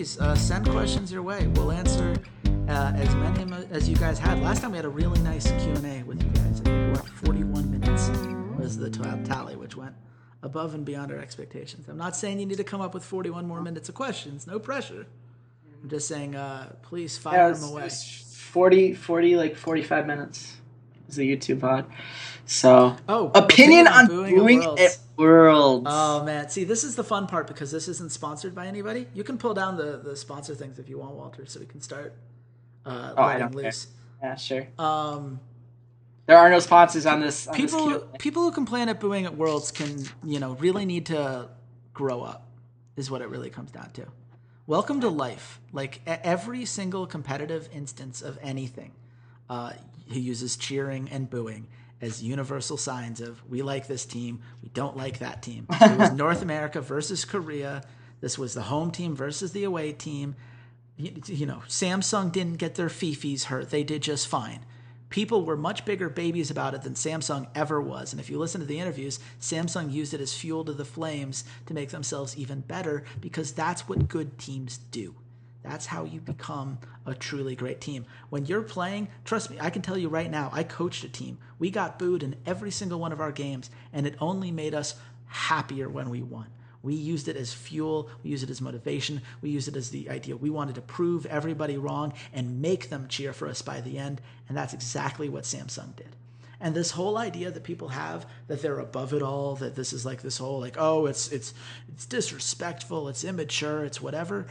please uh, send questions your way. We'll answer uh, as many as you guys had. Last time we had a really nice Q and A with you guys. I think what 41 minutes was the tally, which went above and beyond our expectations. I'm not saying you need to come up with 41 more minutes of questions. No pressure. I'm just saying, uh, please fire yeah, them away. 40, 40, like 45 minutes is a YouTube pod. So, oh, opinion on booing, booing at Worlds. Oh man, see, this is the fun part because this isn't sponsored by anybody. You can pull down the the sponsor things if you want, Walter, so we can start uh, oh, letting loose. Care. Yeah, sure. Um, there are no sponsors on this. On people, this people who complain at booing at Worlds can, you know, really need to grow up. Is what it really comes down to. Welcome to life. Like every single competitive instance of anything, uh, he uses cheering and booing as universal signs of we like this team, we don't like that team. It was North America versus Korea. This was the home team versus the away team. You, you know, Samsung didn't get their fifis hurt; they did just fine. People were much bigger babies about it than Samsung ever was. And if you listen to the interviews, Samsung used it as fuel to the flames to make themselves even better because that's what good teams do. That's how you become a truly great team. When you're playing, trust me, I can tell you right now, I coached a team. We got booed in every single one of our games, and it only made us happier when we won. We used it as fuel, we used it as motivation, we used it as the idea. We wanted to prove everybody wrong and make them cheer for us by the end, and that's exactly what Samsung did. And this whole idea that people have that they're above it all, that this is like this whole like, oh, it's it's it's disrespectful, it's immature, it's whatever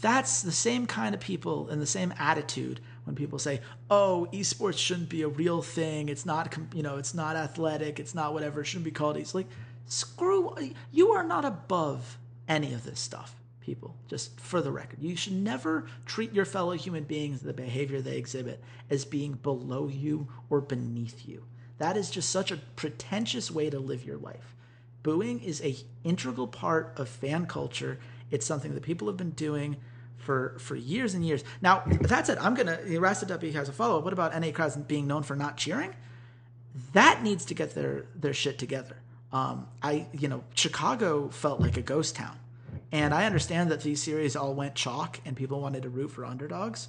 that's the same kind of people and the same attitude when people say, "Oh, esports shouldn't be a real thing. It's not, you know, it's not athletic. It's not whatever. It shouldn't be called." It's like, screw. You are not above any of this stuff, people. Just for the record, you should never treat your fellow human beings, the behavior they exhibit, as being below you or beneath you. That is just such a pretentious way to live your life. Booing is a integral part of fan culture it's something that people have been doing for for years and years. Now, that said, I'm gonna Rasta Duppy has a follow up. What about NA crowds being known for not cheering? That needs to get their their shit together. Um, I you know Chicago felt like a ghost town, and I understand that these series all went chalk and people wanted to root for underdogs,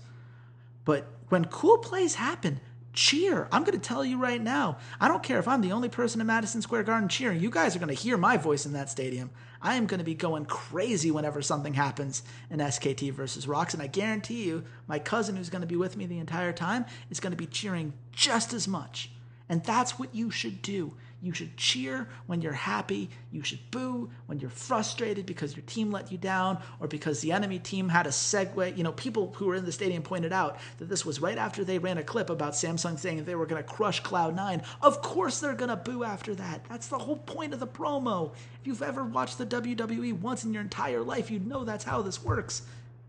but when cool plays happen, cheer. I'm going to tell you right now. I don't care if I'm the only person in Madison Square Garden cheering. You guys are going to hear my voice in that stadium. I am going to be going crazy whenever something happens in SKT versus ROX. And I guarantee you, my cousin who's going to be with me the entire time is going to be cheering just as much. And that's what you should do. You should cheer when you're happy. You should boo when you're frustrated because your team let you down or because the enemy team had a segue. You know, people who were in the stadium pointed out that this was right after they ran a clip about Samsung saying they were going to crush Cloud9. Of course they're going to boo after that. That's the whole point of the promo. If you've ever watched the WWE once in your entire life, you'd know that's how this works.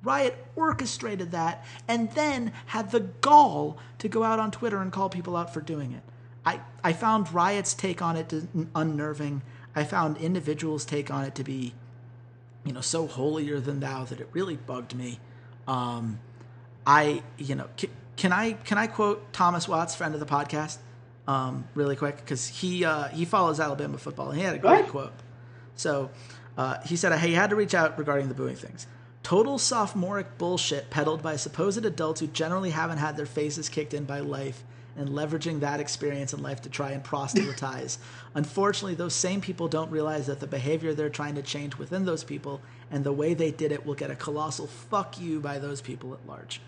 Riot orchestrated that and then had the gall to go out on Twitter and call people out for doing it. I, I found Riot's take on it unnerving. I found individuals' take on it to be, you know, so holier than thou that it really bugged me. Um, I, you know, can, can, I can I quote Thomas Watts, friend of the podcast, um, really quick because he uh, he follows Alabama football and he had a great quote. So uh, he said "Hey, he had to reach out regarding the booing things. Total sophomoric bullshit peddled by supposed adults who generally haven't had their faces kicked in by life and leveraging that experience in life to try and proselytize. Unfortunately, those same people don't realize that the behavior they're trying to change within those people and the way they did it will get a colossal fuck you by those people at large.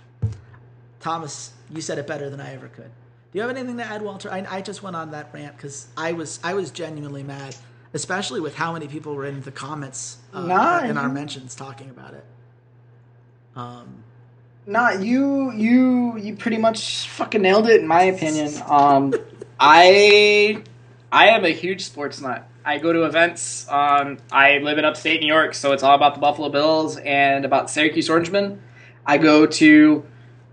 Thomas, you said it better than I ever could. Do you have anything to add, Walter? I, I just went on that rant because I was I was genuinely mad, especially with how many people were in the comments uh, in our mentions talking about it. Um, not you you you pretty much fucking nailed it in my opinion. Um, I I am a huge sports nut. I go to events. Um, I live in upstate New York, so it's all about the Buffalo Bills and about Syracuse Orangemen. I go to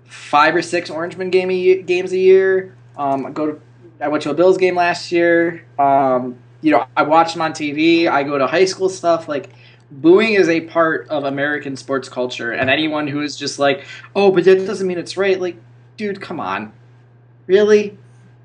five or six Orangemen game a, games a year. Um, I go to I went to a Bills game last year. Um, you know, I watch them on TV. I go to high school stuff like booing is a part of American sports culture, and anyone who is just like, oh, but that doesn't mean it's right. Like, dude, come on, really?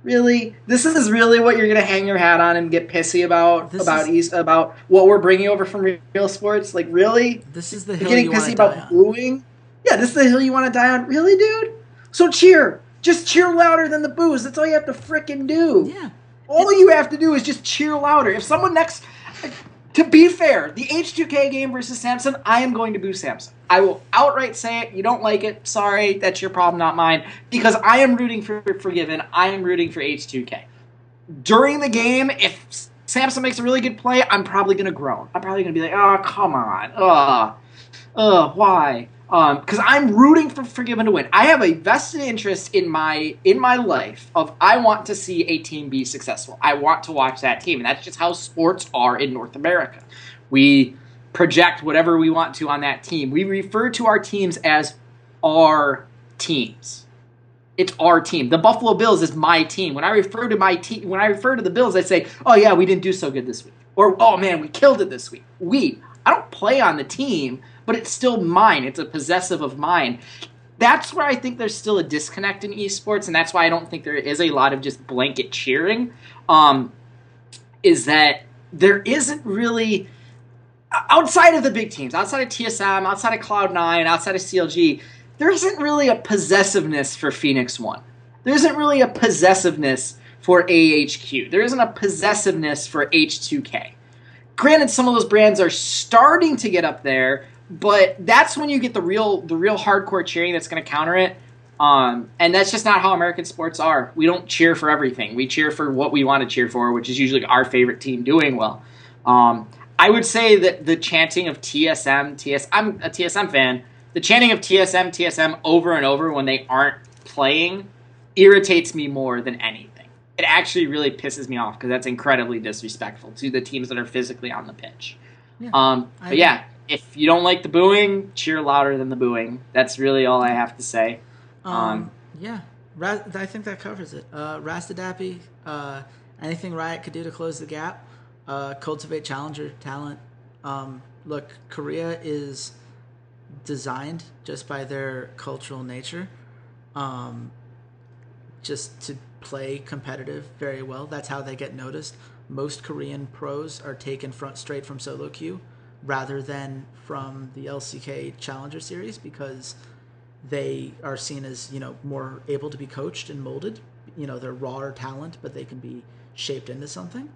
Really, this is really what you're gonna hang your hat on and get pissy about This about is- East about what we're bringing over from real sports. Like, really, This is the you're hill getting you want pissy to die about on. booing? Yeah, this is the hill you want to die on. Really, dude? So cheer. Just cheer louder than the booze. That's all you have to frickin' do. Yeah. All you have to do is just cheer louder. If someone next, to be fair, the H2K game versus Samsung, I am going to boo Samsung. I will outright say it. You don't like it. Sorry, that's your problem, not mine. Because I am rooting for Forgiven. I am rooting for H2K. During the game, if Samsung makes a really good play, I'm probably going to groan. I'm probably going to be like, oh, come on. Ugh. Ugh, why? Um, because I'm rooting for Forgiven to win. I have a vested interest in my in my life of I want to see a team be successful. I want to watch that team, and that's just how sports are in North America. We project whatever we want to on that team. We refer to our teams as our teams. It's our team. The Buffalo Bills is my team. When I refer to my team, when I refer to the Bills, I say, "Oh yeah, we didn't do so good this week," or "Oh man, we killed it this week." We. I don't play on the team, but it's still mine. It's a possessive of mine. That's where I think there's still a disconnect in esports, and that's why I don't think there is a lot of just blanket cheering. Um, is that there isn't really outside of the big teams, outside of TSM, outside of Cloud9, outside of CLG, there isn't really a possessiveness for Phoenix One. There isn't really a possessiveness for AHQ. There isn't a possessiveness for H2K. Granted, some of those brands are starting to get up there, but that's when you get the real the real hardcore cheering that's going to counter it. Um, and that's just not how American sports are. We don't cheer for everything. We cheer for what we want to cheer for, which is usually our favorite team doing well. Um, I would say that the chanting of TSM, TS, I'm a TSM fan. The chanting of TSM, TSM over and over when they aren't playing irritates me more than anything. It actually really pisses me off because that's incredibly disrespectful to the teams that are physically on the pitch. Yeah, um, I but yeah, if you don't like the booing, cheer louder than the booing. That's really all I have to say. Um, Um, yeah, I think that covers it. Uh, Rastadapi, uh, anything Riot could do to close the gap, uh, cultivate challenger talent. Um, look, Korea is designed just by their cultural nature, um, just to play competitive very well. That's how they get noticed. Most Korean pros are taken front straight from solo queue rather than from the LCK Challenger Series because they are seen as you know more able to be coached and molded. You know, they're rawer talent, but they can be shaped into something.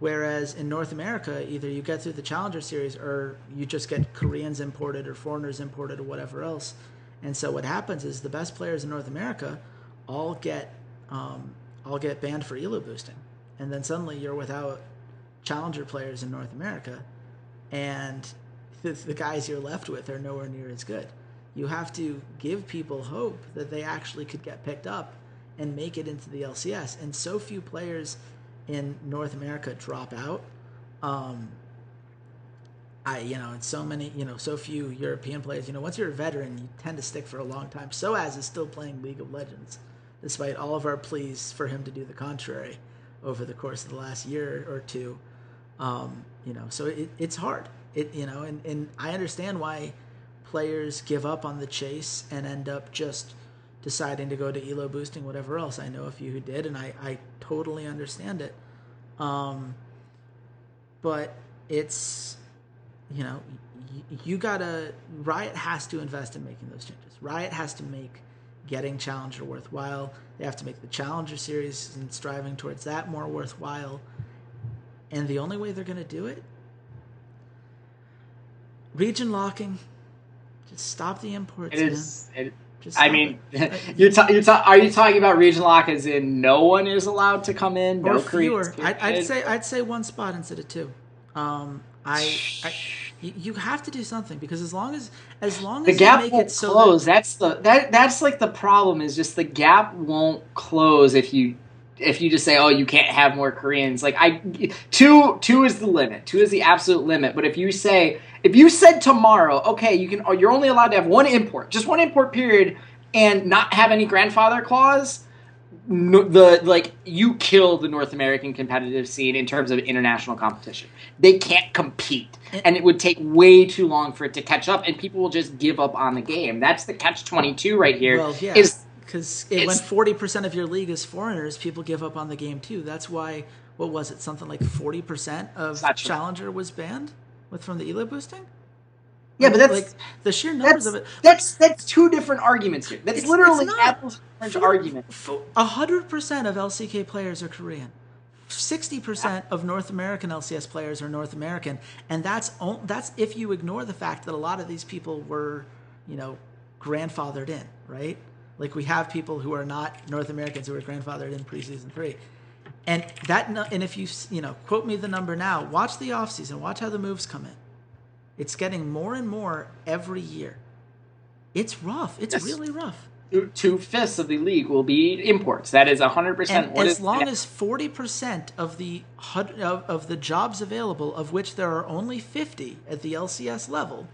Whereas in North America, either you get through the Challenger Series or you just get Koreans imported or foreigners imported or whatever else. And so what happens is the best players in North America all get um, all get banned for elo boosting, and then suddenly you're without Challenger players in North America, and the, the guys you're left with are nowhere near as good. You have to give people hope that they actually could get picked up and make it into the LCS. And so few players in North America drop out. Um, I, you know, and so many, you know, so few European players. You know, once you're a veteran, you tend to stick for a long time. So Soaz is still playing League of Legends, despite all of our pleas for him to do the contrary over the course of the last year or two. Um, you know, so it, it's hard. It, you know, and, and I understand why players give up on the chase and end up just deciding to go to elo boosting whatever else. I know a few who did and i, I totally understand it. Um, but it's you know y- you gotta riot has to invest in making those changes. Riot has to make getting challenger worthwhile. They have to make the challenger series and striving towards that more worthwhile and the only way they're going to do it region locking just stop the imports It is. It, Just I mean, you're, ta- you're ta- are you talking about region lock as in no one is allowed to come in? or No fewer. I'd, I'd say I'd say one spot instead of two. Um, I, I you, have to do something because as long as as long the gap you make won't it so close. that's the that that's like the problem is just the gap won't close if you if you just say oh you can't have more Koreans. Like I two two is the limit. Two is the absolute limit. But if you say if you said tomorrow okay you can oh, you're only allowed to have one import just one import period and not have any grandfather clause. No, the like you kill the North American competitive scene in terms of international competition. They can't compete, and it would take way too long for it to catch up, and people will just give up on the game. That's the catch twenty two right here. Well, yeah. Is Because when forty percent of your league is foreigners, people give up on the game too. That's why. What was it? Something like forty percent of Challenger was banned with from the elo boosting. Yeah, but that's like the sheer numbers of it. That's that's two different arguments here. That's it's, literally it's apples orange argument. hundred percent of LCK players are Korean. Sixty percent of North American LCS players are North American, and that's that's if you ignore the fact that a lot of these people were, you know, grandfathered in, right? Like we have people who are not North Americans who were grandfathered in preseason three, and that and if you you know quote me the number now, watch the offseason, watch how the moves come in it's getting more and more every year. It's rough. It's yes. really rough. Two, fifths of the league will be imports. That is hundred percent. As long as forty percent of the of, of the jobs available, of which there are only fifty at the LCS level,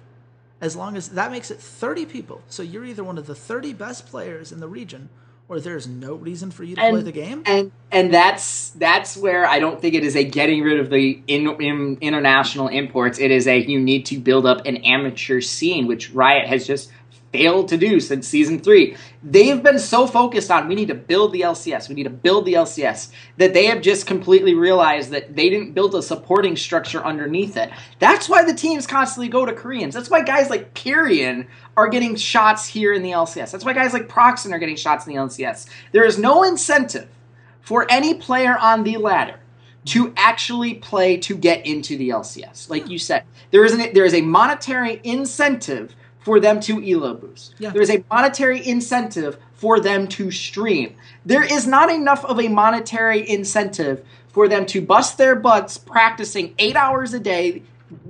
as long as that makes it thirty people. So you're either one of the thirty best players in the region, or there's no reason for you to and, play the game. And and that's that's where I don't think it is a getting rid of the in, in, international imports. It is a you need to build up an amateur scene, which Riot has just failed to do since season three. They've been so focused on we need to build the LCS, we need to build the LCS, that they have just completely realized that they didn't build a supporting structure underneath it. That's why the teams constantly go to Koreans. That's why guys like Pirean are getting shots here in the LCS. That's why guys like Procxin are getting shots in the LCS. There is no incentive for any player on the ladder to actually play to get into the LCS. Like you said, there is an, there is a monetary incentive for them to elo boost. Yeah. There's a monetary incentive for them to stream. There is not enough of a monetary incentive for them to bust their butts practicing eight hours a day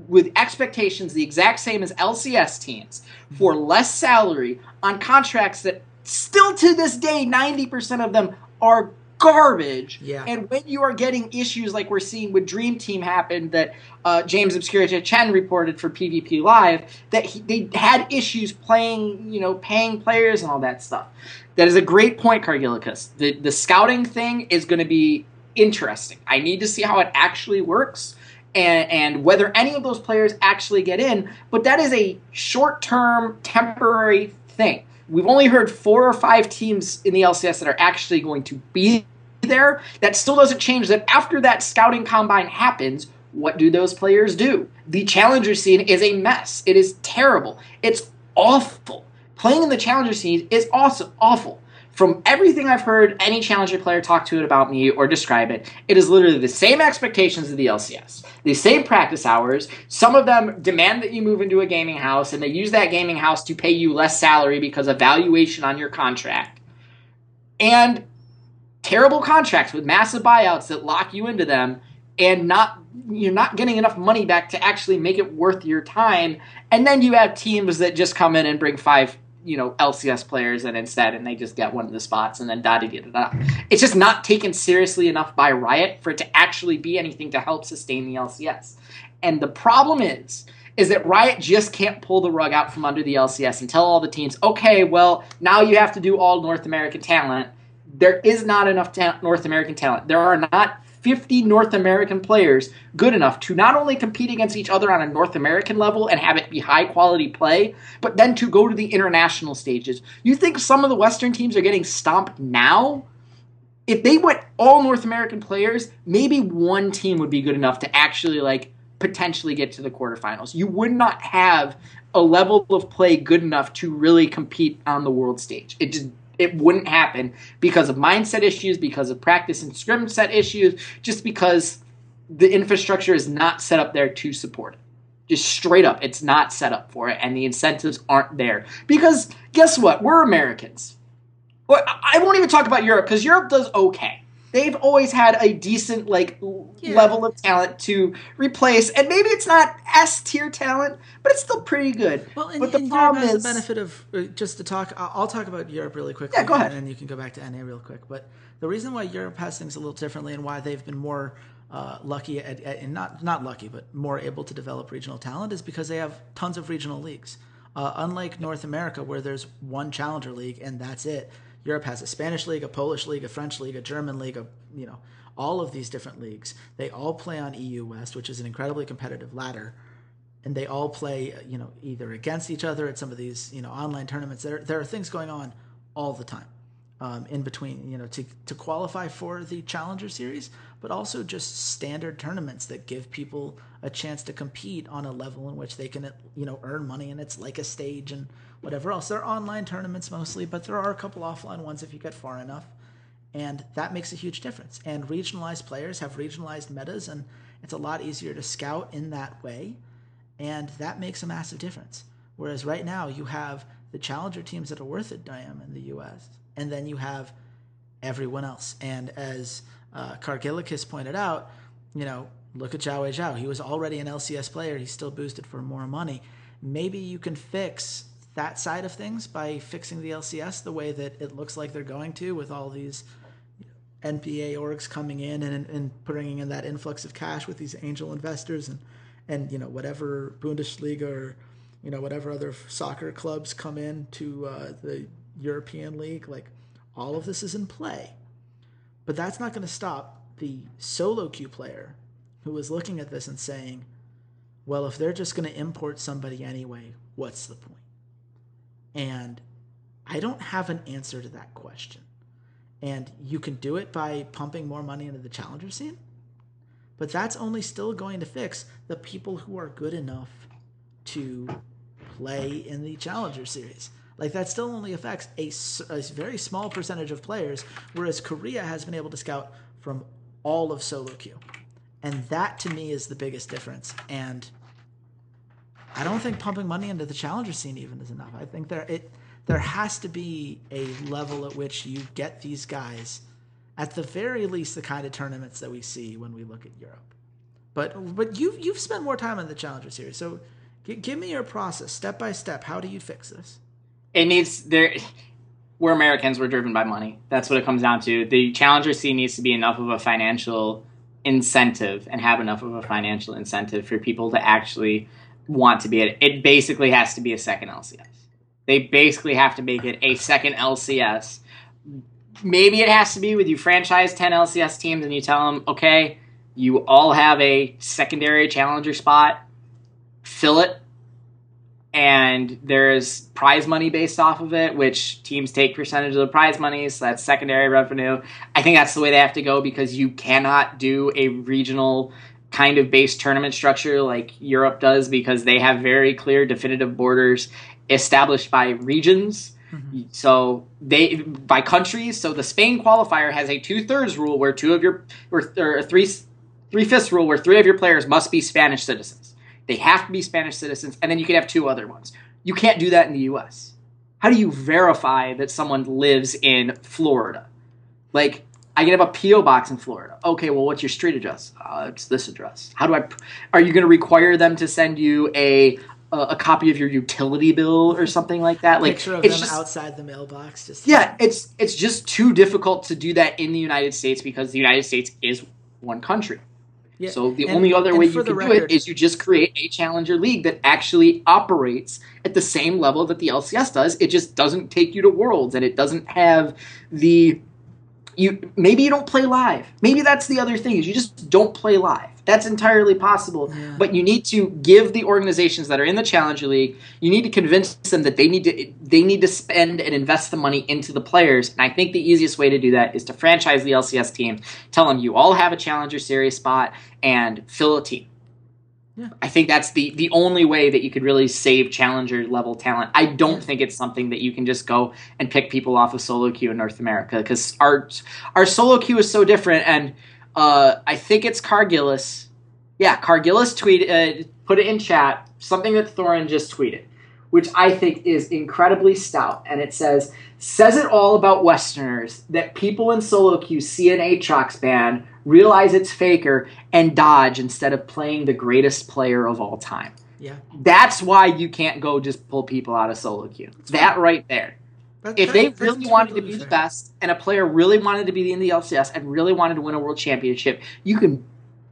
with expectations the exact same as LCS teams for less salary on contracts that still to this day 90% of them are garbage. Yeah. And when you are getting issues like we're seeing with Dream Team happen that uh, James Obscurity Chen reported for PvP Live that he, they had issues playing, you know, paying players and all that stuff. That is a great point, Cargilicus. The the scouting thing is going to be interesting. I need to see how it actually works. And, and whether any of those players actually get in, but that is a short term, temporary thing. We've only heard four or five teams in the LCS that are actually going to be there. That still doesn't change that after that scouting combine happens, what do those players do? The challenger scene is a mess. It is terrible. It's awful. Playing in the challenger scene is also awful. From everything I've heard any challenger player talk to it about me or describe it, it is literally the same expectations of the LCS, the same practice hours. Some of them demand that you move into a gaming house, and they use that gaming house to pay you less salary because of valuation on your contract. And terrible contracts with massive buyouts that lock you into them and not you're not getting enough money back to actually make it worth your time and then you have teams that just come in and bring five you know LCS players and instead and they just get one of the spots and then da da da da. It's just not taken seriously enough by Riot for it to actually be anything to help sustain the LCS. And the problem is is that Riot just can't pull the rug out from under the LCS and tell all the teams, okay, well, now you have to do all North American talent there is not enough ta- North American talent. There are not 50 North American players good enough to not only compete against each other on a North American level and have it be high quality play, but then to go to the international stages. You think some of the Western teams are getting stomped now? If they went all North American players, maybe one team would be good enough to actually like potentially get to the quarterfinals. You would not have a level of play good enough to really compete on the world stage. It just it wouldn't happen because of mindset issues, because of practice and scrim set issues, just because the infrastructure is not set up there to support it. Just straight up, it's not set up for it, and the incentives aren't there. Because guess what? We're Americans. I won't even talk about Europe because Europe does okay they've always had a decent like yeah. level of talent to replace, and maybe it's not S tier talent, but it's still pretty good. Well, and, but the and problem is the benefit of uh, just to talk. I'll talk about Europe really quickly. Yeah, go ahead, and you can go back to NA real quick. But the reason why Europe has things a little differently and why they've been more uh, lucky at, at, and not not lucky, but more able to develop regional talent is because they have tons of regional leagues. Uh, unlike North America, where there's one challenger league and that's it, Europe has a Spanish league, a Polish league, a French league, a German league, a, you know, all of these different leagues. They all play on EU West, which is an incredibly competitive ladder. And they all play, you know, either against each other at some of these, you know, online tournaments. There, there are things going on all the time. um, in between, you know, to, to qualify for the Challenger Series, but also just standard tournaments that give people a chance to compete on a level in which they can, you know, earn money and it's like a stage and whatever else. They're online tournaments mostly, but there are a couple offline ones if you get far enough. And that makes a huge difference. And regionalized players have regionalized metas, and it's a lot easier to scout in that way. And that makes a massive difference. Whereas right now, you have the challenger teams that are worth it, Diam, in the US and then you have everyone else. And as uh, pointed out, you know, look at Zhao Zhao. He was already an LCS player. He's still boosted for more money. Maybe you can fix that side of things by fixing the LCS the way that it looks like they're going to with all these NBA orgs coming in and, and bringing in that influx of cash with these angel investors and, and you know, whatever Bundesliga or, you know, whatever other soccer clubs come in to uh, the European League. Like all of this is in play. But that's not going to stop the solo queue player who is looking at this and saying, well, if they're just going to import somebody anyway, what's the point? And I don't have an answer to that question. And you can do it by pumping more money into the challenger scene, but that's only still going to fix the people who are good enough to play in the challenger series. Like that still only affects a, a very small percentage of players, whereas Korea has been able to scout from all of solo queue. And that to me is the biggest difference. And I don't think pumping money into the challenger scene even is enough. I think there it there has to be a level at which you get these guys at the very least the kind of tournaments that we see when we look at Europe. But but you've you've spent more time in the challenger series. So g- give me your process step by step. How do you fix this? it needs there. We're Americans. We're driven by money. That's what it comes down to. The challenger scene needs to be enough of a financial incentive and have enough of a financial incentive for people to actually want to be it. It basically has to be a second LCS. They basically have to make it a second LCS. Maybe it has to be with you franchise 10 LCS teams and you tell them, okay, you all have a secondary challenger spot, fill it and there's prize money based off of it, which teams take percentage of the prize money, so that's secondary revenue. I think that's the way they have to go because you cannot do a regional kind of based tournament structure like Europe does because they have very clear definitive borders established by regions. Mm-hmm. So they by countries. So the Spain qualifier has a two thirds rule where two of your or, or three three fifths rule where three of your players must be Spanish citizens. They have to be Spanish citizens, and then you can have two other ones. You can't do that in the US. How do you verify that someone lives in Florida? Like, I can have a PO box in Florida. Okay, well, what's your street address? Uh, it's this address. How do I? Are you going to require them to send you a a copy of your utility bill or something like that? Like picture of it's them just, outside the mailbox. Just yeah, it's it's just too difficult to do that in the United States because the United States is one country. Yeah. So the and, only other way you can record, do it is you just create a challenger league that actually operates at the same level that the LCS does. It just doesn't take you to worlds and it doesn't have the you maybe you don't play live. Maybe that's the other thing is you just don't play live. That's entirely possible. Yeah. But you need to give the organizations that are in the Challenger League, you need to convince them that they need to they need to spend and invest the money into the players. And I think the easiest way to do that is to franchise the LCS team, tell them you all have a Challenger Series spot and fill a team. Yeah. I think that's the the only way that you could really save challenger level talent. I don't think it's something that you can just go and pick people off of solo queue in North America because our our solo queue is so different and uh, I think it's Kargilis. Yeah, Kargilis tweeted, uh, put it in chat, something that Thorin just tweeted, which I think is incredibly stout. And it says, says it all about Westerners that people in solo queue see an Aatrox ban, realize it's faker, and dodge instead of playing the greatest player of all time. Yeah. That's why you can't go just pull people out of solo queue. That's that right there if they really wanted to be fair. the best, and a player really wanted to be in the LCS and really wanted to win a world championship, you can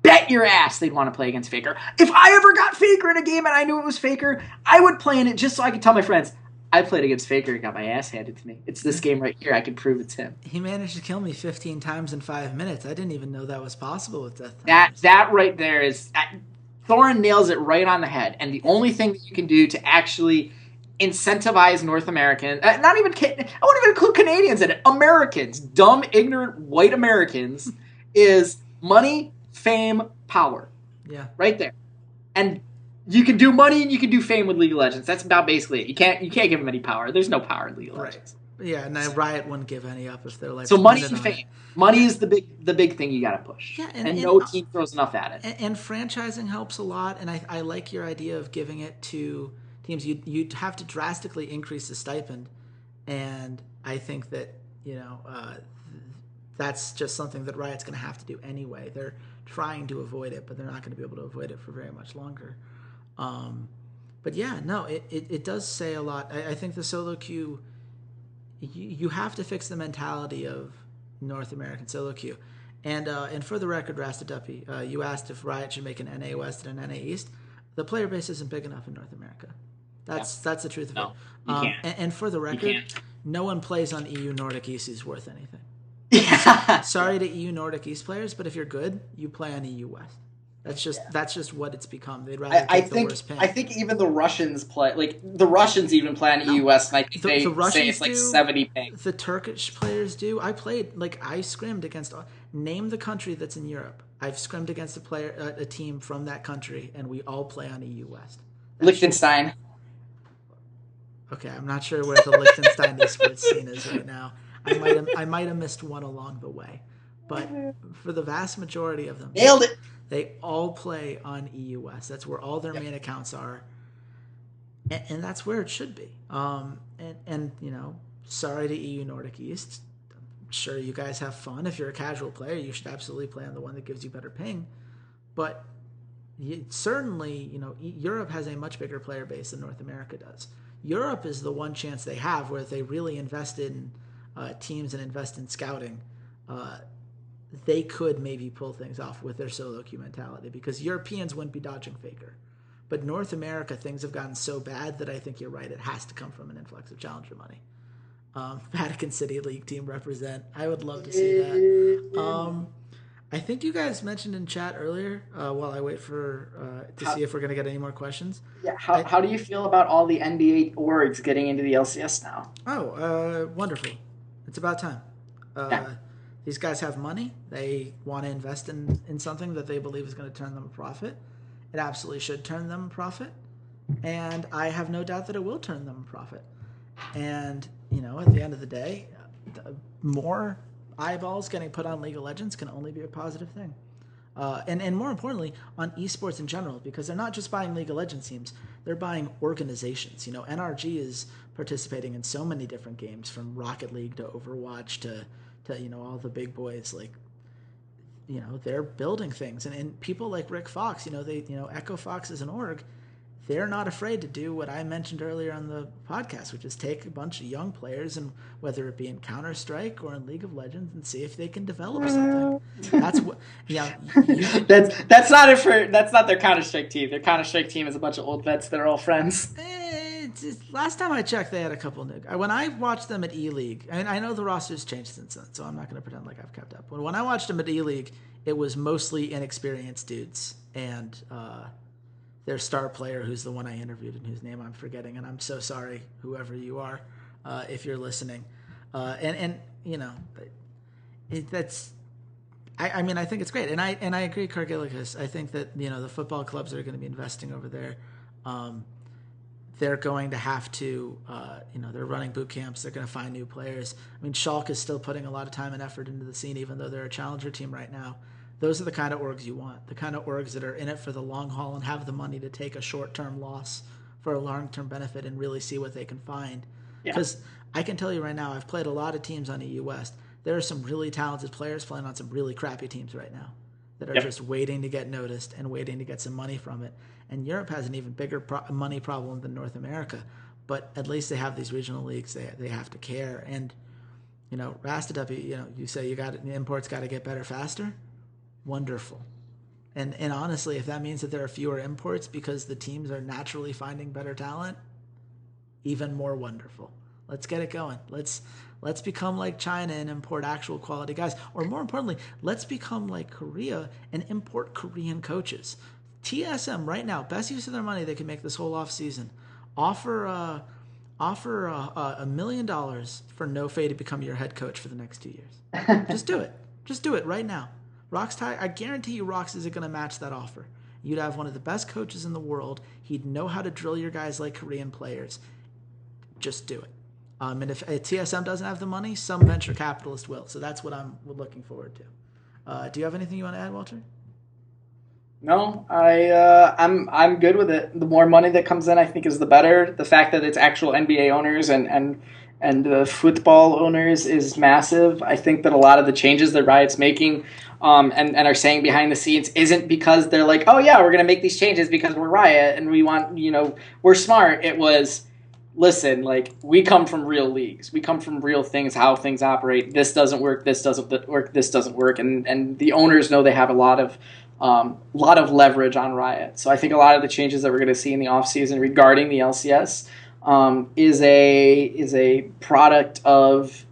bet your ass they'd want to play against Faker. If I ever got Faker in a game and I knew it was Faker, I would play in it just so I could tell my friends, I played against Faker and got my ass handed to me. It's this game right here. I can prove it's him. He managed to kill me 15 times in five minutes. I didn't even know that was possible with Death. That that right there is that, Thorin nails it right on the head. And the only thing that you can do to actually incentivize North American, uh, not even I won't even include Canadians in it. Americans, dumb, ignorant white Americans, is money, fame, power. Yeah. Right there, and you can do money and you can do fame with League of Legends. That's about basically it. You can't you can't give them any power. There's no power in League of Legends. Right. Yeah, and Riot wouldn't give any up if they're like. So money and fame. It. Money is the big the big thing you got to push. Yeah, and, and, and no uh, team throws enough at it. And, and, franchising helps a lot, and I, I like your idea of giving it to teams. You you'd have to drastically increase the stipend, and I think that you know uh, that's just something that Riot's going to have to do anyway. They're trying to avoid it, but they're not going to be able to avoid it for very much longer. Um, but yeah, no, it, it, it, does say a lot. I, I think the solo queue, you, you, have to fix the mentality of North American solo queue. And uh, and for the record, Rasta Duppy, uh, you asked if Riot should make an NA West and an NA East. The player base isn't big enough in North America. That's yeah. that's the truth of no, it. Um. And, and, for the record, no one plays on EU Nordic East is worth anything. Sorry to EU Nordic East players, but if you're good, you play on EU West. That's just yeah. that's just what it's become. They'd rather I, I think, I think even the Russians play like the Russians even play on no, EU West, and I think the, they the say it's like do, seventy ping. The Turkish players do. I played like I scrimmed against. Name the country that's in Europe. I've scrimmed against a player, a, a team from that country, and we all play on EU West. That's Liechtenstein. Okay, I'm not sure where the Liechtenstein esports scene is right now. I might have I might have missed one along the way, but for the vast majority of them, nailed it. They all play on EUS. That's where all their yep. main accounts are, and, and, that's where it should be. Um, and and you know, sorry to EU Nordic East. I'm sure you guys have fun. If you're a casual player, you should absolutely play on the one that gives you better ping. But you, certainly, you know, Europe has a much bigger player base than North America does. Europe is the one chance they have where they really invest in uh, teams and invest in scouting. Uh, they could maybe pull things off with their solo queue mentality because Europeans wouldn't be dodging Faker. But North America, things have gotten so bad that I think you're right. It has to come from an influx of challenger money. Um, Vatican City League team represent. I would love to see that. Um, I think you guys mentioned in chat earlier, uh, while I wait for uh, to how, see if we're going to get any more questions. Yeah, how, I, how do you feel about all the NBA orgs getting into the LCS now? Oh, uh, wonderful. It's about time. Uh, yeah these guys have money. They want to invest in, in something that they believe is going to turn them a profit. It absolutely should turn them a profit. And I have no doubt that it will turn them a profit. And, you know, at the end of the day, the more eyeballs getting put on League of Legends can only be a positive thing. Uh, and, and more importantly, on esports in general, because they're not just buying League of Legends teams, they're buying organizations. You know, NRG is participating in so many different games, from Rocket League to Overwatch to to you know all the big boys like you know they're building things. And, and people like rick fox you know they you know echo fox is an org. They're not afraid to do what i mentioned earlier on the podcast which is take a bunch of young players and whether it be in counter-strike or in league of legends and see if they can develop something. That's what yeah that's that's not it for that's not their counter-strike team. Their counter-strike team is a bunch of old vets that are all friends. Eh, last time I checked, they had a couple new. When I watched them at E League, and I know the roster's changed since then, so I'm not going to pretend like I've kept up. But when I watched them at E League, it was mostly inexperienced dudes and uh, their star player, who's the one I interviewed and whose name I'm forgetting, and I'm so sorry, whoever you are, uh, if you're listening. Uh, and and you know, it, that's. I, I, mean, I think it's great, and I and I agree, Cargilicus. I think that you know the football clubs are going to be investing over there. Um, they're going to have to, uh, you know, they're running boot camps. They're going to find new players. I mean, Schalke is still putting a lot of time and effort into the scene, even though they're a challenger team right now. Those are the kind of orgs you want. The kind of orgs that are in it for the long haul and have the money to take a short-term loss for a long-term benefit and really see what they can find. Because yeah. I can tell you right now, I've played a lot of teams on EU West. There are some really talented players playing on some really crappy teams right now that are yep. just waiting to get noticed and waiting to get some money from it. And Europe has an even bigger pro- money problem than North America, but at least they have these regional leagues. They they have to care. And you know, Rasta you know, you say you got imports got to get better faster. Wonderful. And and honestly, if that means that there are fewer imports because the teams are naturally finding better talent, even more wonderful. Let's get it going. Let's let's become like China and import actual quality guys. Or more importantly, let's become like Korea and import Korean coaches. TSM right now, best use of their money they can make this whole off season. Offer uh, offer a, a million dollars for NoFe to become your head coach for the next two years. Just do it. Just do it right now. Rox Ty, I guarantee you, Rox isn't going to match that offer. You'd have one of the best coaches in the world. He'd know how to drill your guys like Korean players. Just do it. Um, and if, if TSM doesn't have the money, some venture capitalist will. So that's what I'm looking forward to. Uh, do you have anything you want to add, Walter? No, I uh, I'm I'm good with it. The more money that comes in, I think, is the better. The fact that it's actual NBA owners and and and the football owners is massive. I think that a lot of the changes that Riot's making um, and, and are saying behind the scenes isn't because they're like, oh yeah, we're gonna make these changes because we're Riot and we want you know we're smart. It was listen, like we come from real leagues. We come from real things, how things operate. This doesn't work. This doesn't work. This doesn't work. And and the owners know they have a lot of um, lot of leverage on Riot. So I think a lot of the changes that we're going to see in the offseason regarding the LCS um, is a is a product of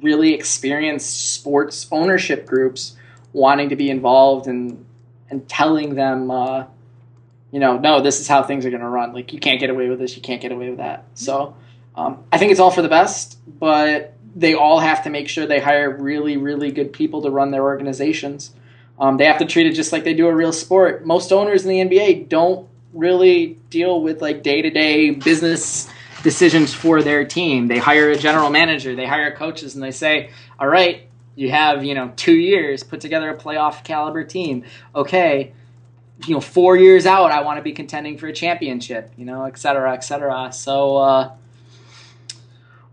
really experienced sports ownership groups wanting to be involved and and telling them uh, you know, no, this is how things are going to run. Like, you can't get away with this, you can't get away with that. So, um, I think it's all for the best, but they all have to make sure they hire really, really good people to run their organizations. Um, they have to treat it just like they do a real sport. Most owners in the NBA don't really deal with like day to day business decisions for their team. They hire a general manager, they hire coaches, and they say, all right, you have, you know, two years, put together a playoff caliber team. Okay, you know, four years out, I want to be contending for a championship, you know, et cetera, et cetera. So uh,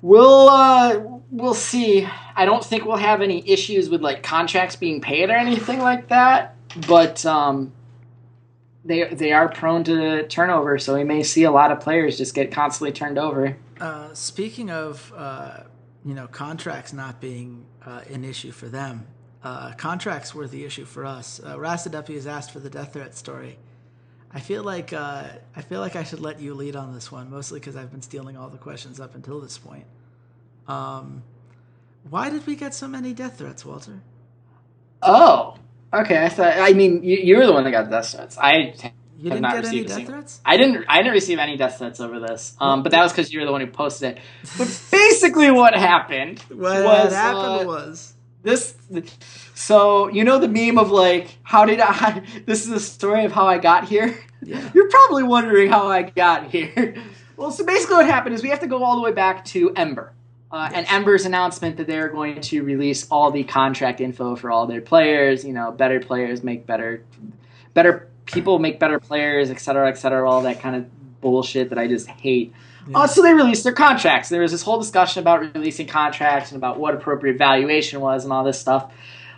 we'll uh, we'll see. I don't think we'll have any issues with like contracts being paid or anything like that, but um, they they are prone to turnover, so we may see a lot of players just get constantly turned over. Uh, speaking of uh, you know contracts not being uh, an issue for them, uh, contracts were the issue for us. Uh, Rastadepi has asked for the death threat story. I feel like uh, I feel like I should let you lead on this one, mostly because I've been stealing all the questions up until this point. Um, why did we get so many death threats, Walter? Oh, okay. I thought. I mean, you, you were the one that got death threats. I you didn't get any death threats. I didn't. I didn't receive any death threats over this. Um, but that was because you were the one who posted it. But basically, what happened? What was, happened uh, was this so you know the meme of like how did i this is the story of how i got here yeah. you're probably wondering how i got here well so basically what happened is we have to go all the way back to ember uh, yes. and ember's announcement that they're going to release all the contract info for all their players you know better players make better better people make better players et cetera et cetera all that kind of bullshit that i just hate yeah. Uh, so they released their contracts. There was this whole discussion about releasing contracts and about what appropriate valuation was and all this stuff.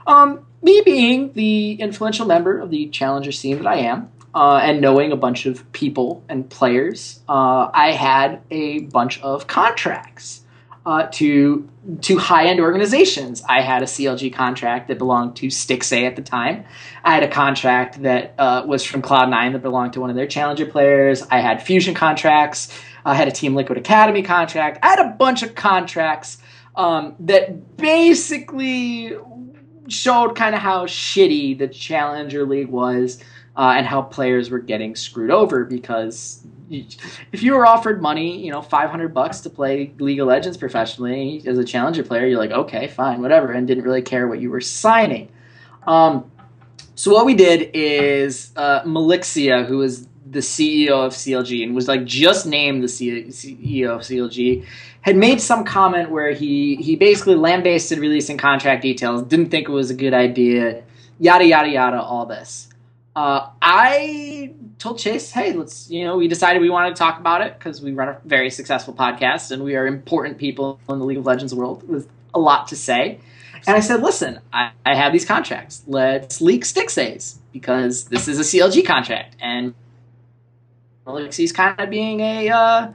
Um, me being the influential member of the challenger scene that I am, uh, and knowing a bunch of people and players, uh, I had a bunch of contracts uh, to to high end organizations. I had a CLG contract that belonged to Stixxay at the time. I had a contract that uh, was from Cloud9 that belonged to one of their challenger players. I had fusion contracts I had a Team Liquid Academy contract. I had a bunch of contracts um, that basically showed kind of how shitty the Challenger League was uh, and how players were getting screwed over because if you were offered money, you know, 500 bucks to play League of Legends professionally as a challenger player, you're like, okay, fine, whatever, and didn't really care what you were signing. Um, so what we did is uh, Malixia, who was the CEO of CLG and was like just named the CEO of CLG, had made some comment where he he basically lambasted releasing contract details, didn't think it was a good idea, yada yada yada, all this. Uh, I told Chase, hey, let's you know, we decided we wanted to talk about it because we run a very successful podcast and we are important people in the League of Legends world with a lot to say. And I said, listen, I, I have these contracts. Let's leak Stixxays because this is a CLG contract and He's kind of being a, uh,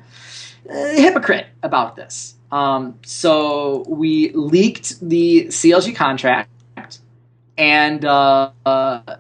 a hypocrite about this. Um, so we leaked the CLG contract, and uh, uh,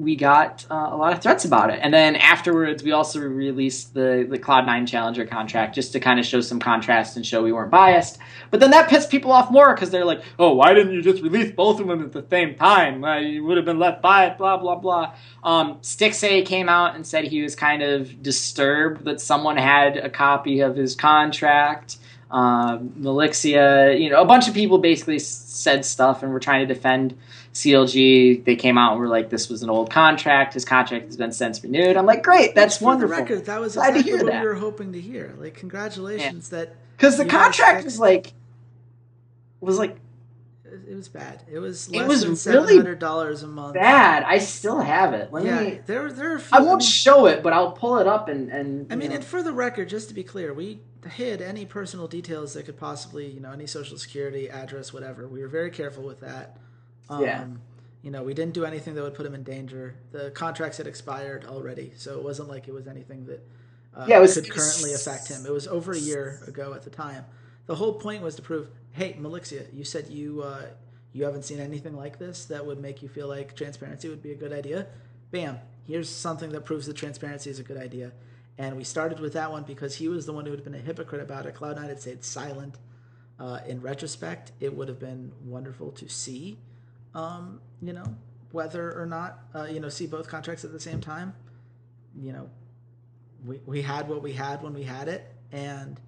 we got uh, a lot of threats about it. And then afterwards, we also released the the Cloud Nine Challenger contract just to kind of show some contrast and show we weren't biased. But then that pissed people off more because they're like, "Oh, why didn't you just release both of them at the same time? Uh, you would have been left biased." Blah blah blah. Um, Stixxay came out and said he was kind of disturbed that someone had a copy of his contract. Um, Melixia, you know, a bunch of people basically said stuff and were trying to defend CLG. They came out and were like, "This was an old contract. His contract has been since renewed." I'm like, "Great, that's For wonderful." The record, that was Glad to exactly hear what that. we were hoping to hear. Like, congratulations that Because the contract was like, was like it it was bad. It was It less was than really seven hundred dollars a month. bad. I still have it. Let Yeah, me. there there are. A few, I won't mean- show it, but I'll pull it up and and. I mean, know. and for the record, just to be clear, we hid any personal details that could possibly, you know, any social security address, whatever. We were very careful with that. Um, Yeah. You know, we didn't do anything that would put him in danger. The contracts had expired already, so it wasn't like it was anything that uh, Yeah, it was- could it was- currently affect him. It was over a year ago at the time. The whole point was to prove, hey, Melixia, you said you uh, you haven't seen anything like this that would make you feel like transparency would be a good idea. Bam, here's something that proves that transparency is a good idea. And we started with that one because he was the one who had been a hypocrite about it. Cloud9 had stayed silent. Uh, in retrospect, it would have been wonderful to see, um, you know, whether or not, uh, you know, see both contracts at the same time. You know, we, we had what we had when we had it. And,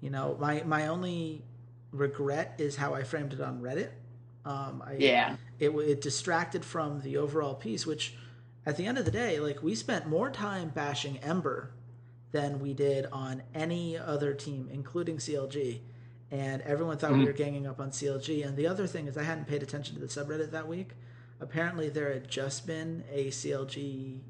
you know, my, my only regret is how I framed it on Reddit. Um, I, yeah, it, it distracted from the overall piece, which at the end of the day, like we spent more time bashing Ember than we did on any other team, including CLG. And everyone thought we Mhm. were ganging up on CLG. And the other thing is, I hadn't paid attention to the subreddit that week. Apparently, there had just been a CLG,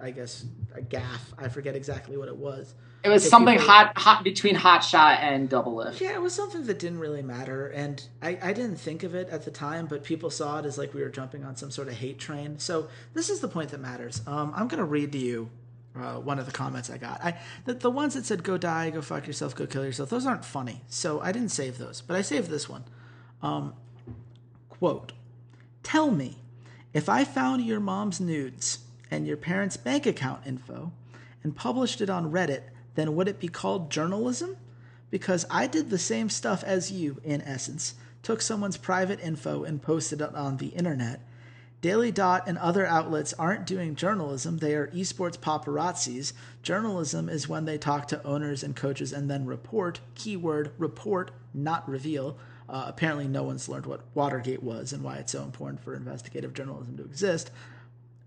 I guess, a gaff. I forget exactly what it was. it was If something hot, hot between hot shot and Doublelift. Yeah, it was something that didn't really matter, and I, I didn't think of it at the time, but people saw it as like we were jumping on some sort of hate train. So this is the point that matters. Um, I'm gonna read to you uh, one of the comments I got. I the, the ones that said "Go die, go fuck yourself, go kill yourself." Those aren't funny, so I didn't save those, but I saved this one. Um, quote: "Tell me, if I found your mom's nudes and your parents' bank account info and published it on Reddit, then would it be called journalism? Because I did the same stuff as you, in essence. Took someone's private info and posted it on the internet. Daily Dot and other outlets aren't doing journalism, they are esports paparazzis. Journalism is when they talk to owners and coaches and then report, keyword report, not reveal. Uh, apparently, no one's learned what Watergate was and why it's so important for investigative journalism to exist.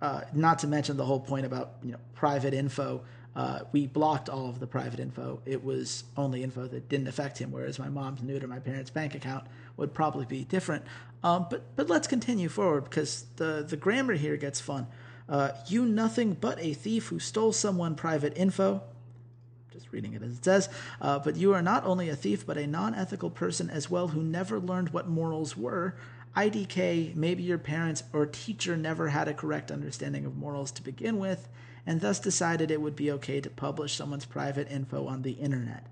Uh, not to mention the whole point about you know private info. Uh, we blocked all of the private info. It was only info that didn't affect him, whereas my mom's nude or my parents' bank account would probably be different. Um, but but let's continue forward because the the grammar here gets fun. Uh, you nothing but a thief who stole someone private info. Just reading it as it says. Uh, but you are not only a thief, but a non ethical person as well who never learned what morals were. IDK, maybe your parents or teacher never had a correct understanding of morals to begin with, and thus decided it would be okay to publish someone's private info on the internet.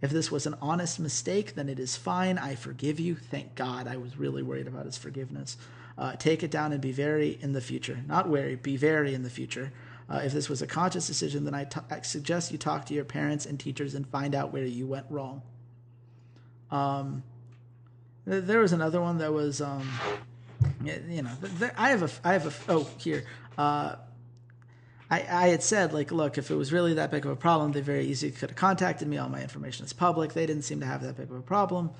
If this was an honest mistake, then it is fine. I forgive you. Thank God. I was really worried about his forgiveness. Uh, take it down and be very in the future. Not wary, be very in the future. Uh, if this was a conscious decision, then I t- I suggest you talk to your parents and teachers and find out where you went wrong. Um, th- there was another one that was, um, you know, th- th- I have a, I have a, oh, here. Uh, I, I had said, like, look, if it was really that big of a problem, they very easily could have contacted me. All my information is public. They didn't seem to have that big of a problem.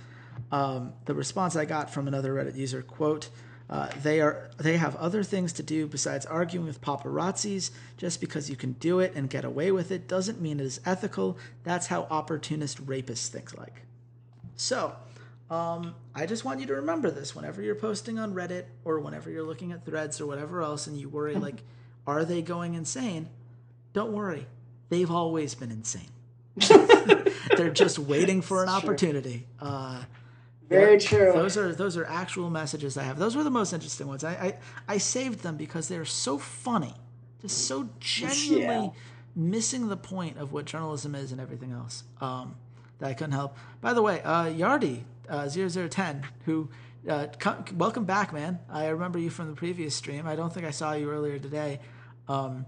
Um, the response I got from another Reddit user, quote, uh, they are they have other things to do besides arguing with paparazzis. Just because you can do it and get away with it doesn't mean it is ethical. That's how opportunist rapists think like. So, um, I just want you to remember this whenever you're posting on Reddit or whenever you're looking at threads or whatever else and you worry, like, are they going insane? Don't worry. They've always been insane. They're just waiting for an opportunity. Uh, Very true. Those are those are actual messages I have. Those were the most interesting ones. I I, I saved them because they're so funny, just so genuinely Yeah. missing the point of what journalism is and everything else. Um, that I couldn't help. By the way, uh, Yardi uh, 0010, who Uh, come, welcome back, man. I remember you from the previous stream. I don't think I saw you earlier today. Um,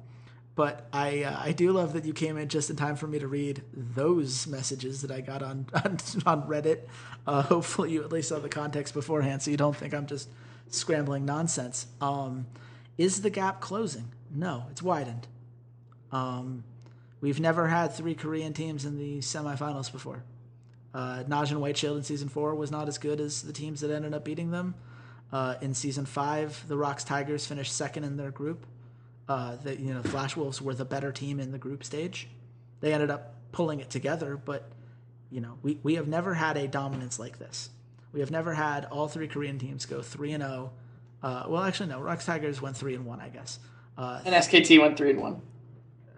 but I uh, I do love that you came in just in time for me to read those messages that I got on on, on Reddit. Uh, hopefully, you at least saw the context beforehand, so you don't think I'm just scrambling nonsense. Um, is the gap closing? No, it's widened. Um, we've never had three Korean teams in the semifinals before. Uh, Najin White Shield in season four was not as good as the teams that ended up beating them. Uh, in season five, the ROX Tigers finished second in their group. Uh, the you know Flash Wolves were the better team in the group stage. They ended up pulling it together, but you know we, we have never had a dominance like this. We have never had all three Korean teams go three and zero. Uh, well, actually, no. ROX Tigers went three and one, I guess. Uh, And SKT went three and one.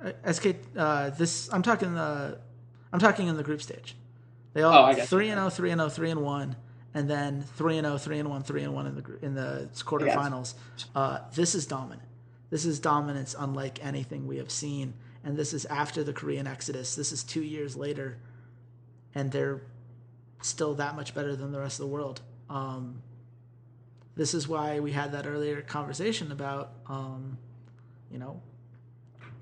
uh, SK, uh, this I'm talking the, I'm talking in the group stage. They all Oh, got three and 0, 3 and 0, 3 and one, and then three and 0, 3 and one, three and one in the in the quarterfinals. Uh, this is dominant. This is dominance unlike anything we have seen, and this is after the Korean Exodus. This is two years later, and they're still that much better than the rest of the world. Um, this is why we had that earlier conversation about, um, you know,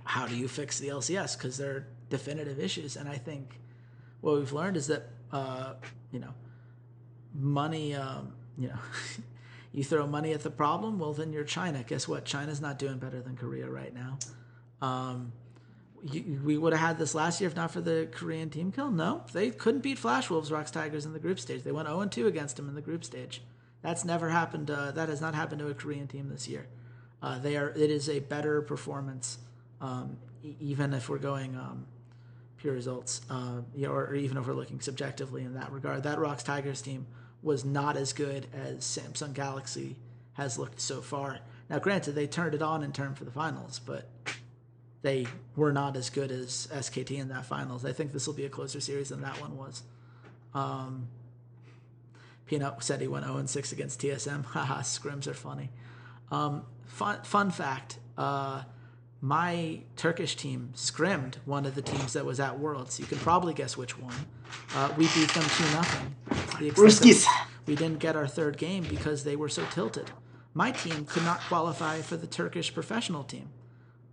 how do you fix the LCS? Because there are definitive issues, and I think what we've learned is that, uh, you know, money, um, you know, you throw money at the problem, well, then you're China. Guess what? China's not doing better than Korea right now. Um, you, we would have had this last year if not for the Korean team kill. No, they couldn't beat Flash Wolves, ROX Tigers in the group stage. They went 0 2 against them in the group stage. That's never happened. Uh, that has not happened to a Korean team this year. Uh, they are. It is a better performance, um, e- even if we're going um, pure results, uh, you know, or, or even if we're looking subjectively in that regard. That ROX Tigers team was not as good as Samsung Galaxy has looked so far. Now, granted, they turned it on in turn for the finals, but they were not as good as SKT in that finals. I think this will be a closer series than that one was. Um, Peanut said he went 0 6 against TSM. Haha, scrims are funny. Um, fun, fun fact uh, my Turkish team scrimmed one of the teams that was at Worlds. You can probably guess which one. Uh, we beat them 2 nothing. The extent. We didn't get our third game because they were so tilted. My team could not qualify for the Turkish professional team.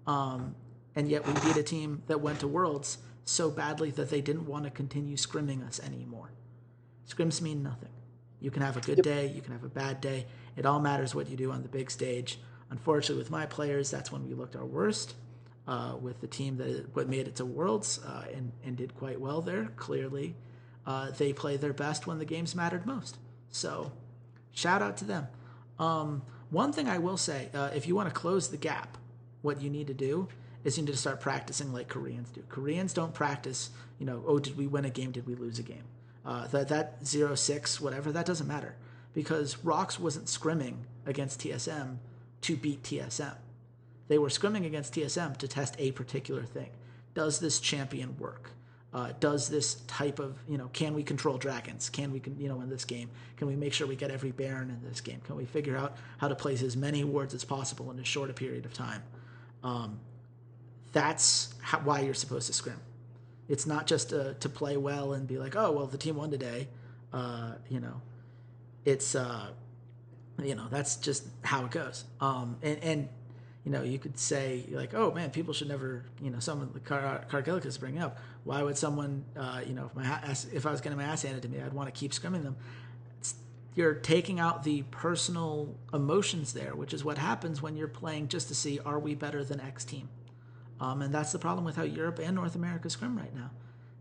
Um, and yet we beat a team that went to Worlds so badly that they didn't want to continue scrimming us anymore. Scrims mean nothing. You can have a good day, you can have a bad day. It all matters what you do on the big stage. Unfortunately, with my players, that's when we looked our worst. Uh, with the team that what made it to Worlds uh, and, and did quite well there, clearly, uh, they play their best when the games mattered most. So, shout out to them. Um, one thing I will say, uh, if you want to close the gap, what you need to do is you need to start practicing like Koreans do. Koreans don't practice, you know, oh, did we win a game? Did we lose a game? Uh, that that zero six whatever that doesn't matter because ROX wasn't scrimming against TSM to beat TSM. They were scrimming against TSM to test a particular thing. Does this champion work? Uh, does this type of you know can we control dragons? Can we you know in this game? Can we make sure we get every Baron in this game? Can we figure out how to place as many wards as possible in as short a period of time? Um, that's how, why you're supposed to scrim. It's not just to, to play well and be like, oh well, the team won today. Uh, you know, it's uh, you know that's just how it goes. Um, and and you know you could say like, oh man, people should never you know someone the Car- Cargillic is bringing up. Why would someone uh, you know if my if I was getting my ass handed to me, I'd want to keep scrimming them. It's, you're taking out the personal emotions there, which is what happens when you're playing just to see are we better than X team. Um, and that's the problem with how Europe and North America scrim right now.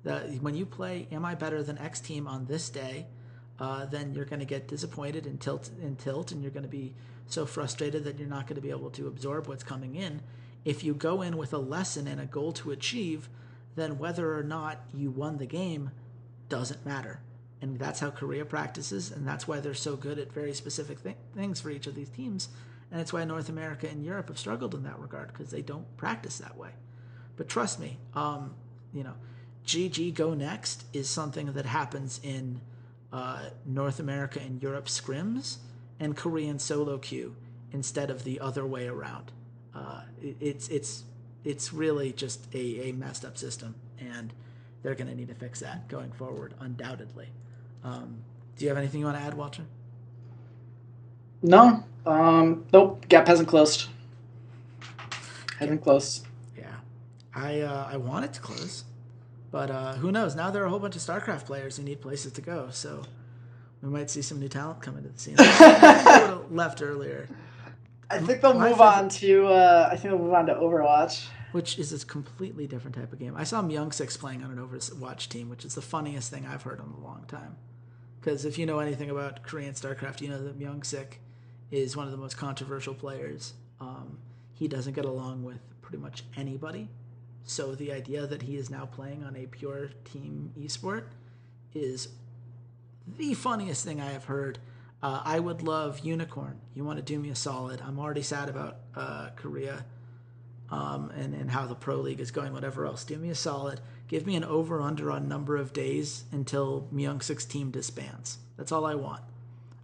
That when you play, am I better than X team on this day? Uh, then you're going to get disappointed and tilt and tilt, and you're going to be so frustrated that you're not going to be able to absorb what's coming in. If you go in with a lesson and a goal to achieve, then whether or not you won the game doesn't matter. And that's how Korea practices, and that's why they're so good at very specific th- things for each of these teams. And it's why North America and Europe have struggled in that regard because they don't practice that way. But trust me, um, you know, GG Go Next is something that happens in uh, North America and Europe scrims and Korean solo queue instead of the other way around. Uh, it, it's it's it's really just a, a messed up system, and they're going to need to fix that going forward, undoubtedly. Um, do you have anything you want to add, Walter? No. Um, nope. hasn't closed. Peasant close. Yeah, I uh, I want it to close, but uh, who knows? Now there are a whole bunch of StarCraft players who need places to go, so we might see some new talent come into the scene. I left earlier, I think they'll My move favorite- on to. Uh, I think they'll move on to Overwatch. Which is a completely different type of game. I saw Myung Sik playing on an Overwatch team, which is the funniest thing I've heard in a long time. Because if you know anything about Korean StarCraft, you know that Myung Sik is one of the most controversial players. Um, he doesn't get along with pretty much anybody. So the idea that he is now playing on a pure team esport is the funniest thing I have heard. Uh, I would love Unicorn. You want to do me a solid? I'm already sad about uh, Korea um, and, and how the Pro League is going, whatever else. Do me a solid. Give me an over under on number of days until Myung Sik's team disbands. That's all I want.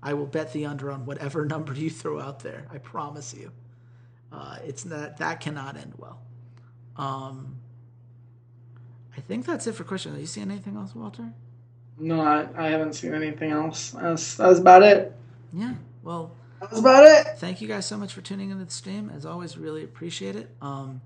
I will bet the under on whatever number you throw out there. I promise you. Uh, it's not, that cannot end well. Um, I think that's it for questions. Are you seeing anything else, Walter? No, I, I haven't seen anything else. That's that was about it. Yeah. Well, That was about it. thank you guys so much for tuning into the stream. As always, really appreciate it. Um,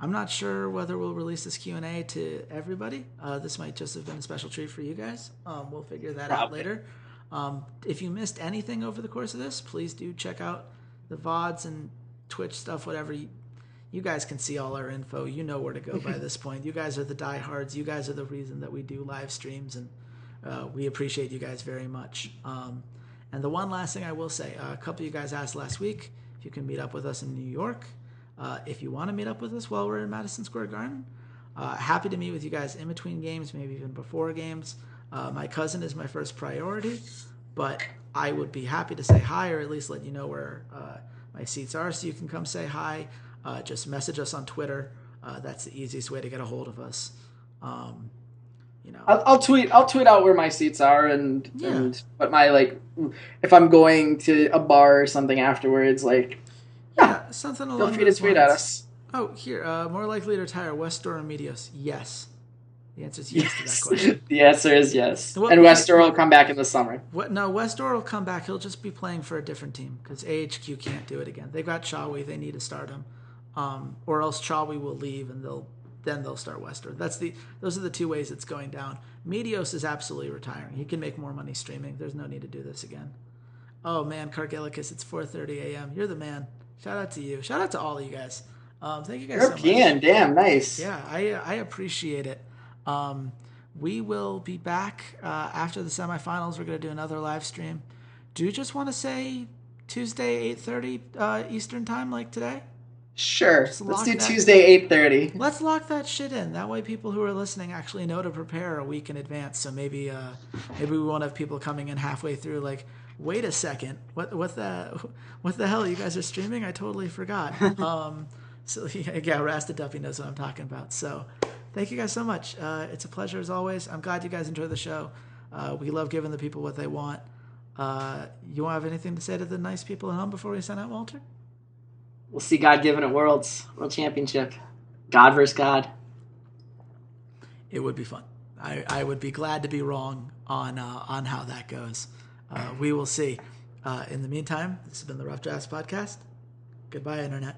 I'm not sure whether we'll release this Q and A to everybody. Uh, this might just have been a special treat for you guys. Um, we'll figure that out later. Um, if you missed anything over the course of this, please do check out the vods and Twitch stuff. Whatever you, you guys can see all our info. You know where to go by this point. You guys are the diehards. You guys are the reason that we do live streams, and uh, we appreciate you guys very much. Um, and the one last thing I will say, uh, a couple of you guys asked last week if you can meet up with us in New York. Uh, if you want to meet up with us while we're in Madison Square Garden, uh, happy to meet with you guys in between games, maybe even before games. Uh, my cousin is my first priority, but I would be happy to say hi or at least let you know where uh, my seats are so you can come say hi. Uh, just message us on Twitter. That's the easiest way to get a hold of us. Um, you know, I'll, I'll tweet. I'll tweet out where my seats are and Yeah. and what my like. If I'm going to a bar or something afterwards, like yeah, something along feel free to tweet at lines. us. Oh, here, uh, more likely to retire Westdoor or Meteos? Yes. The answer is yes, to that question. the answer is yes. What- and Westdoor will come back in the summer. What? No, Westdoor will come back. He'll just be playing for a different team because AHQ can't do it again. They've got Chawy. They need to start him, um, or else Chawy will leave and they'll then they'll start Westdoor. That's the those are the two ways it's going down. Meteos is absolutely retiring. He can make more money streaming. There's no need to do this again. Oh man, Cargilicus, it's 4:30 a.m. You're the man. Shout out to you. Shout out to all of you guys. Um, thank you guys so much. European, damn nice. Yeah, I I appreciate it. Um, we will be back uh, after the semifinals. We're going to do another live stream. Do you just want to say Tuesday eight thirty uh, Eastern time like today? Sure. Just Let's do Tuesday eight thirty. Let's lock that shit in. That way, people who are listening actually know to prepare a week in advance. So maybe uh, maybe we won't have people coming in halfway through like. Wait a second! What what the what the hell? You guys are streaming? I totally forgot. um, so yeah, Rasta Duffy knows what I'm talking about. So thank you guys so much. Uh, it's a pleasure as always. I'm glad you guys enjoy the show. Uh, we love giving the people what they want. Uh, you want to have anything to say to the nice people at home before we sign out, Walter? We'll see God given at Worlds World Championship. God versus God. It would be fun. I, I would be glad to be wrong on uh, on how that goes. Uh, we will see. Uh, in the meantime, this has been the Rough Drafts Podcast. Goodbye, Internet.